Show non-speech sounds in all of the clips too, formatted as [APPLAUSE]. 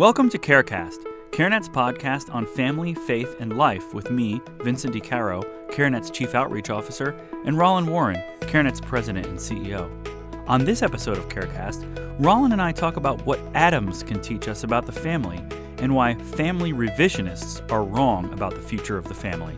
Welcome to CareCast, CareNet's podcast on family, faith, and life with me, Vincent DiCaro, CareNet's Chief Outreach Officer, and Roland Warren, CareNet's President and CEO. On this episode of CareCast, Roland and I talk about what atoms can teach us about the family and why family revisionists are wrong about the future of the family.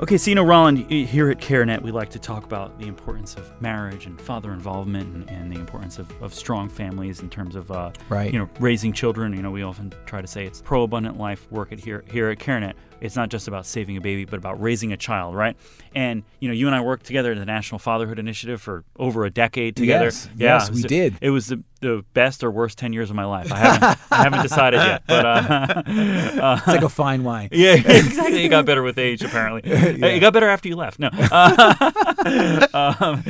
Okay, so you know, Roland, here at CareNet, we like to talk about the importance of marriage and father involvement and, and the importance of, of strong families in terms of, uh, Right. you know, raising children. You know, we often try to say it's pro abundant life work at here here at CareNet. It's not just about saving a baby, but about raising a child, right? And you know, you and I worked together at the National Fatherhood Initiative for over a decade together. Yes, yeah, yes, we did. It was the, the best or worst ten years of my life. I haven't I haven't decided yet, but uh, [LAUGHS] It's like a fine wine. yeah, [LAUGHS] exactly. It got better with age, apparently. [LAUGHS] Uh, It got better after you left. No. Uh, um,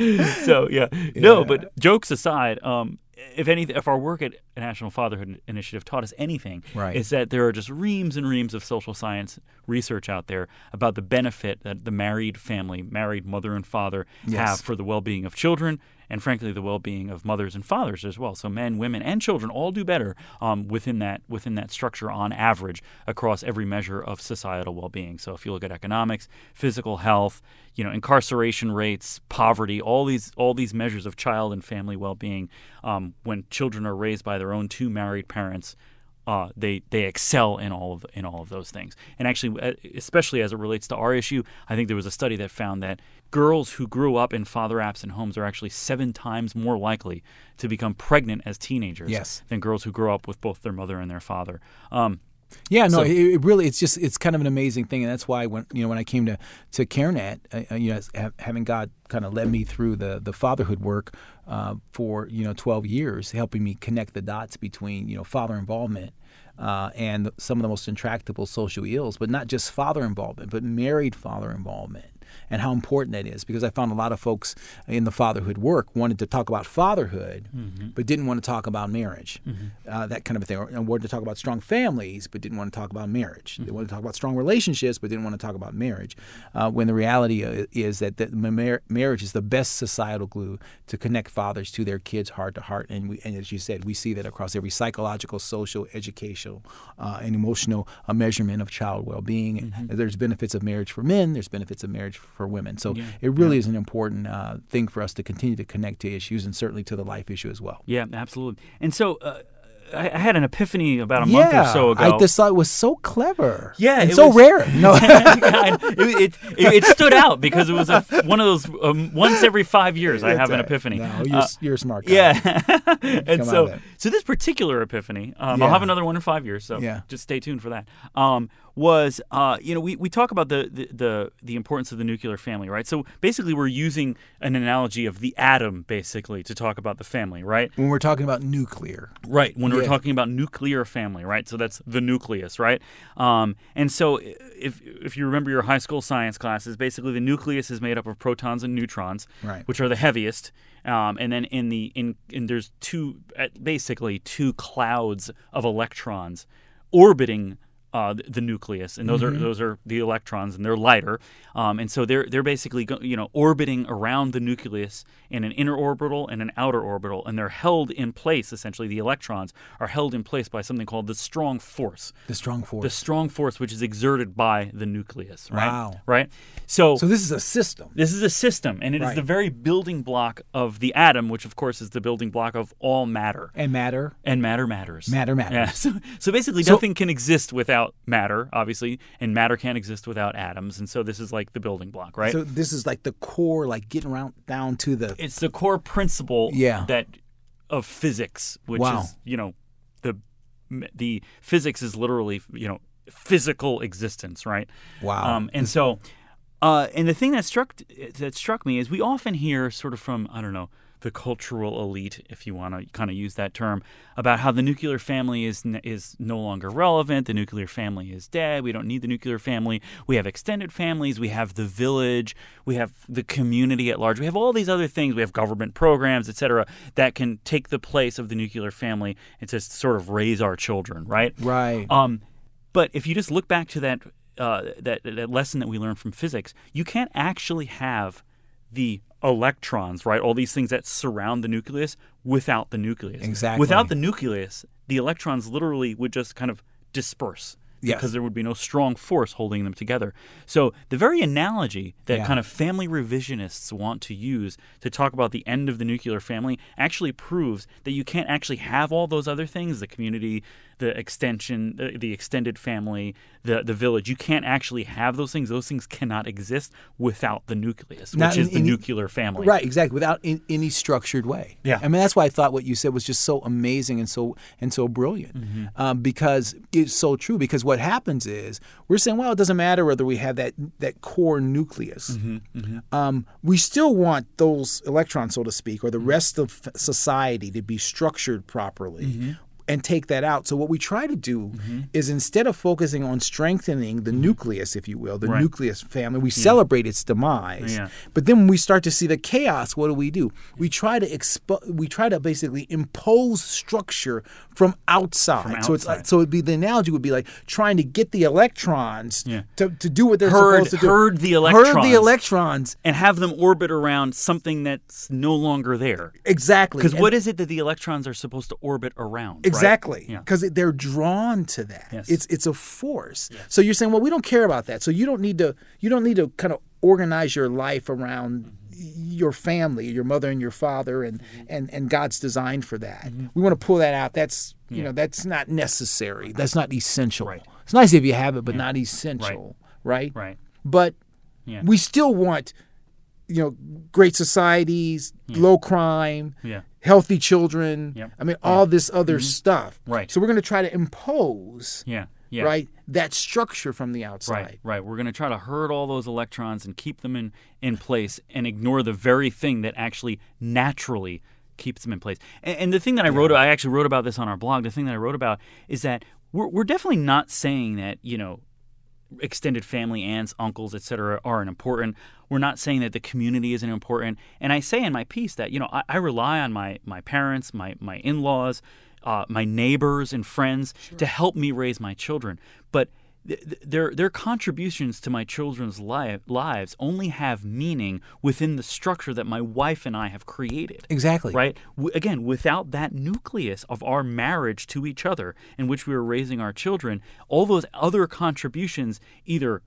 so yeah, no. But jokes aside, um, if anything, if our work at National Fatherhood Initiative taught us anything, Right. it's that there are just reams and reams of social science research out there about the benefit that the married family, married mother and father, Yes. have for the well-being of children. And frankly, the well-being of mothers and fathers as well. So men, women, and children all do better um, within that within that structure on average across every measure of societal well-being. So if you look at economics, physical health, you know, incarceration rates, poverty, all these all these measures of child and family well-being, um, when children are raised by their own two married parents, uh, they they excel in all of in all of those things. And actually, uh, especially as it relates to our issue, I think there was a study that found that girls who grew up in father-absent homes are actually seven times more likely to become pregnant as teenagers Yes. than girls who grow up with both their mother and their father. Um, Yeah, no, So- it, it really it's just it's kind of an amazing thing, and that's why when you know when I came to to CareNet, uh, you know, having God kind of led me through the the fatherhood work uh, for you know 12 years, helping me connect the dots between you know father involvement. Uh, and some of the most intractable social ills, but not just father involvement, but married father involvement, and how important that is. Because I found a lot of folks in the fatherhood work wanted to talk about fatherhood, but didn't want to talk about marriage, uh, that kind of a thing, or and wanted to talk about strong families, but didn't want to talk about marriage. They wanted to talk about strong relationships, but didn't want to talk about marriage. Uh, when the reality is that the mar- marriage is the best societal glue to connect fathers to their kids heart to heart, and we, and as you said, we see that across every psychological, social, educational, uh, and emotional uh, measurement of child well-being. There's benefits of marriage for men. There's benefits of marriage for women. So Yeah. it really is an important uh, thing for us to continue to connect to issues, and certainly to the life issue as well. yeah, absolutely. And so uh, I, had an epiphany about a month or so ago. I just thought it was so clever. Yeah, and it so was- rare. [LAUGHS] No, [LAUGHS] Yeah, it, it, it, stood out because it was a, one of those um, once every five years I have an epiphany. No, you're, Uh, you're smart guy. yeah, [LAUGHS] and Come so so this particular epiphany, um, I'll have another one in five years. So Yeah. just stay tuned for that. Um, was uh, you know we, we talk about the, the the the importance of the nuclear family, right? So basically, we're using an analogy of the atom, basically, to talk about the family, right? When we're talking about nuclear, Right. When we're talking about nuclear family, right? So that's the nucleus, right? Um, and so if if you remember your high school science classes, basically the nucleus is made up of protons and neutrons, Right. which are the heaviest. Um, and then in the in, in there's two basically two clouds of electrons orbiting uh, the, the nucleus, and those Mm-hmm. are those are the electrons, and they're lighter, um, and so they're they're basically go, you know orbiting around the nucleus in an inner orbital and an outer orbital, and they're held in place. Essentially, the electrons are held in place by something called the strong force. the strong force. The strong force, which is exerted by the nucleus, right? Wow. Right. So, so this is a system. this is a system, and it is Right. the very building block of the atom, which of course is the building block of all matter. And matter. And matter matters. Matter matters. Yeah. [LAUGHS] So, so basically, So- nothing can exist without matter, obviously, and matter can't exist without atoms. And so this is like the building block, right? So this is like the core, like getting around down to the it's the core principle Yeah. that of physics, which Wow. is you know the the physics is literally you know physical existence, right? Wow. Um, and so, uh, and the thing that struck that struck me is we often hear sort of from I don't know the cultural elite, if you want to kind of use that term, about how the nuclear family is n- is no longer relevant. The nuclear family is dead. We don't need the nuclear family. We have extended families. We have the village. We have the community at large. We have all these other things. We have government programs, et cetera, that can take the place of the nuclear family and to sort of raise our children, right? right. Um, but if you just look back to that, uh, that that lesson that we learned from physics, you can't actually have the electrons, right? All these things that surround the nucleus without the nucleus. Exactly. Without the nucleus, the electrons literally would just kind of disperse. Yes. Because there would be no strong force holding them together. So, the very analogy that Yeah. kind of family revisionists want to use to talk about the end of the nuclear family actually proves that you can't actually have all those other things the community, the extension, the, the extended family, the, the village. You can't actually have those things. Those things cannot exist without the nucleus, Not which is in the nuclear family. Right, exactly. Without in, any structured way. Yeah. I mean, that's why I thought what you said was just so amazing and so and so brilliant, Mm-hmm. um, because it's so true. Because what happens is we're saying, well, it doesn't matter whether we have that that core nucleus. Mm-hmm, Um, we still want those electrons, so to speak, or the Mm-hmm. rest of society to be structured properly. Mm-hmm. And take that out. So what we try to do is instead of focusing on strengthening the nucleus, if you will, the Mm-hmm. Right. nucleus family, we celebrate its demise. Yeah. But then when we start to see the chaos, what do we do? We try to expo- we try to basically impose structure from outside. From So it's like so it'd be the analogy would be like trying to get the electrons Yeah. to, to do what they're Herd- supposed to do. herd the electrons. Herd the electrons. And have them orbit around something that's no longer there. Exactly. Because what is it that the electrons are supposed to orbit around? right? Exactly, Yeah. because they're drawn to that. Yes. It's it's a force. So you're saying, well, we don't care about that. So you don't need to you don't need to kind of organize your life around mm-hmm. your family, your mother and your father, and mm-hmm. and and God's designed for that. Mm-hmm. We want to pull that out. That's you know that's not necessary. That's not essential. Right. It's nice if you have it, but not essential. Right. Right. But Yeah. we still want you know great societies, low crime, Yeah. Healthy children. Yep. I mean, all this other mm-hmm. stuff. Right. So we're going to try to impose, Yeah. Yeah. right, that structure from the outside. Right, right. We're going to try to herd all those electrons and keep them in, in place and ignore the very thing that actually naturally keeps them in place. And, and the thing that I wrote, I actually wrote about this on our blog. The thing that I wrote about is that we're, we're definitely not saying that, you know, extended family, aunts, uncles, etc., aren't important. We're not saying that the community isn't important. And I say in my piece that you know I, I rely on my my parents, my my in laws, uh, my neighbors and friends to help me raise my children. But th- th- their their contributions to my children's li- lives only have meaning within the structure that my wife and I have created Exactly. right? W- again, without that nucleus of our marriage to each other in which we were raising our children, all those other contributions either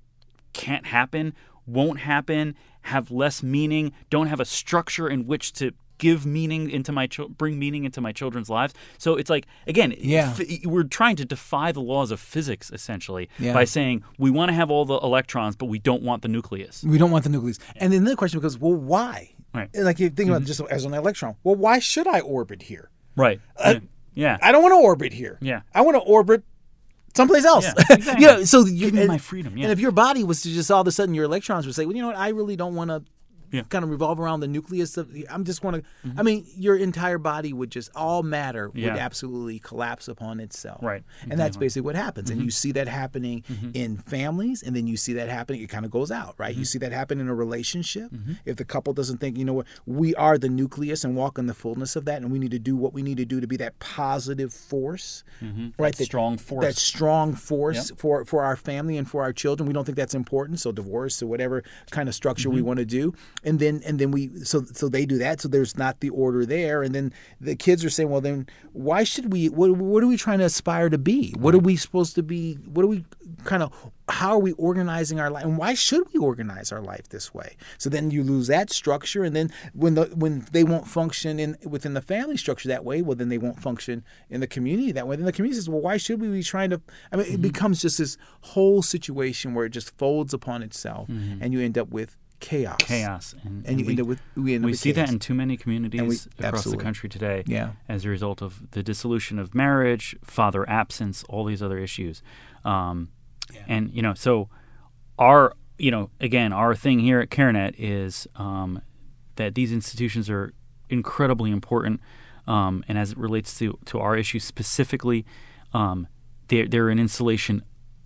can't happen, won't happen, have less meaning, don't have a structure in which to give meaning into my chil- bring meaning into my children's lives. So it's like again, Yeah. f- we're trying to defy the laws of physics essentially Yeah. by saying we want to have all the electrons but we don't want the nucleus. We don't want the nucleus. And then the question becomes, well, why? Right. And Like you think about it just as an electron. Well, why should I orbit here? Right. Uh, yeah. yeah. I don't want to orbit here. Yeah. I want to orbit someplace else. Yeah, exactly. [LAUGHS] you know, so you, Give me my freedom, yeah. And if your body was to just all of a sudden your electrons would say, well, you know what, I really don't want to Yeah. Mm-hmm. kind of revolve around the nucleus of I'm just want to I mean your entire body would just all matter would Yeah. absolutely collapse upon itself Right, and that's basically what happens Mm-hmm. and you see that happening in families and then you see that happening it kind of goes out right Mm-hmm. you see that happen in a relationship if the couple doesn't think you know what we are the nucleus and walk in the fullness of that and we need to do what we need to do to be that positive force right That strong force. that strong force for for our family and for our children we don't think that's important so divorce or whatever kind of structure Mm-hmm. we want to do and then and then we so so they do that so there's not the order there and then the kids are saying well then why should we what, what are we trying to aspire to be? What are we supposed to be what are we kind of how are we organizing our life and why should we organize our life this way? So then you lose that structure and then when the when they won't function in within the family structure that way well then they won't function in the community that way. Then the community says well why should we be trying to i mean it mm-hmm. becomes just this whole situation where it just folds upon itself mm-hmm. and you end up with chaos. Chaos. And, and you we, end up with we end up we with see that in too many communities we- across the country today Yeah. as a result of the dissolution of marriage father absence all these other issues. Um, and you know so our you know again our thing here at CareNet is um, that these institutions are incredibly important um, and as it relates to to our issue specifically um, they're, they're an installation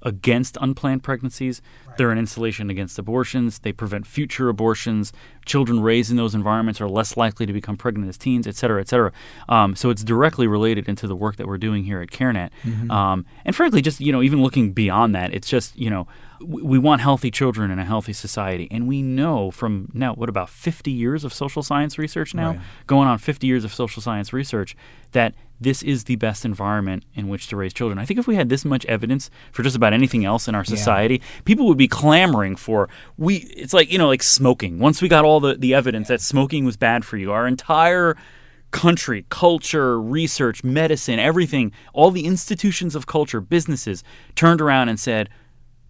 against unplanned pregnancies. They're an insulation against abortions. They prevent future abortions. Children raised in those environments are less likely to become pregnant as teens, et cetera, et cetera. Um, so it's directly related into the work that we're doing here at CareNet. Um, and frankly, just you know, even looking beyond that, it's just you know, we, we want healthy children in a healthy society, and we know from now what about 50 years of social science research now, Right. going on 50 years of social science research, that this is the best environment in which to raise children. I think if we had this much evidence for just about anything else in our society, people would be clamoring for we it's like, you know, like smoking. Once we got all the, the evidence that smoking was bad for you, our entire country, culture, research, medicine, everything, all the institutions of culture, businesses turned around and said,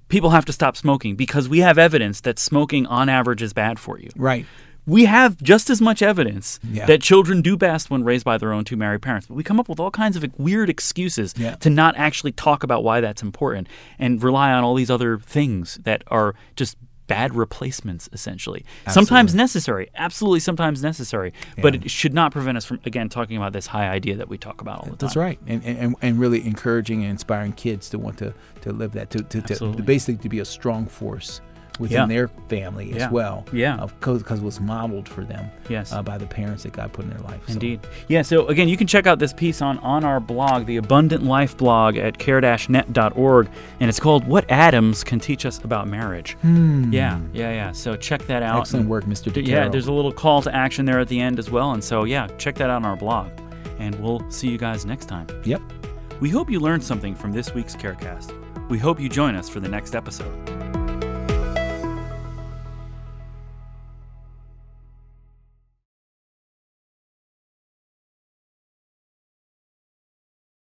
people have to stop smoking because we have evidence that smoking on average is bad for you Right. We have just as much evidence Yeah. that children do best when raised by their own two married parents. But we come up with all kinds of weird excuses Yeah. to not actually talk about why that's important and rely on all these other things that are just bad replacements, essentially. Sometimes necessary, absolutely sometimes necessary, but it should not prevent us from, again, talking about this high idea that we talk about all the time. That's right, and, and and really encouraging and inspiring kids to want to to live that to to, to, Absolutely. basically to be a strong force within Yeah. their family as Yeah. well. Yeah. because it was modeled for them. Yes. uh, by the parents that God put in their life. So- Indeed. Yeah, so again, you can check out this piece on, on our blog, the Abundant Life blog at care-net.org, and it's called What Atoms Can Teach Us About Marriage. Yeah, yeah, yeah. So check that out. Hmm. Excellent And work, Mr. DiCaro. Yeah, there's a little call to action there at the end as well. And so, yeah, check that out on our blog. And we'll see you guys next time. Yep. We hope you learned something from this week's CareCast. We hope you join us for the next episode.